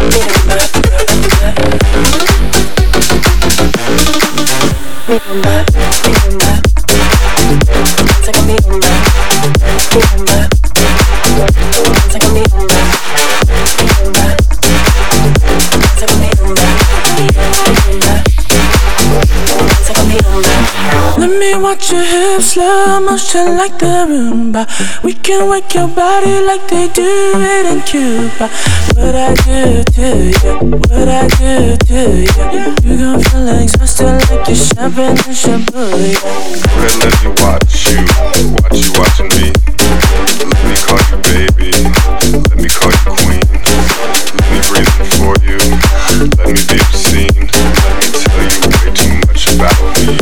Take me on slow motion like the rumba. We can wake your body like they do it in Cuba. What I do to you, what I do to you. You gon' feel exhausted like you're shopping in Shibuya. Well, let me watch you, watch you watching me. Let me call you baby, let me call you queen. Let me breathe for you, let me be obscene.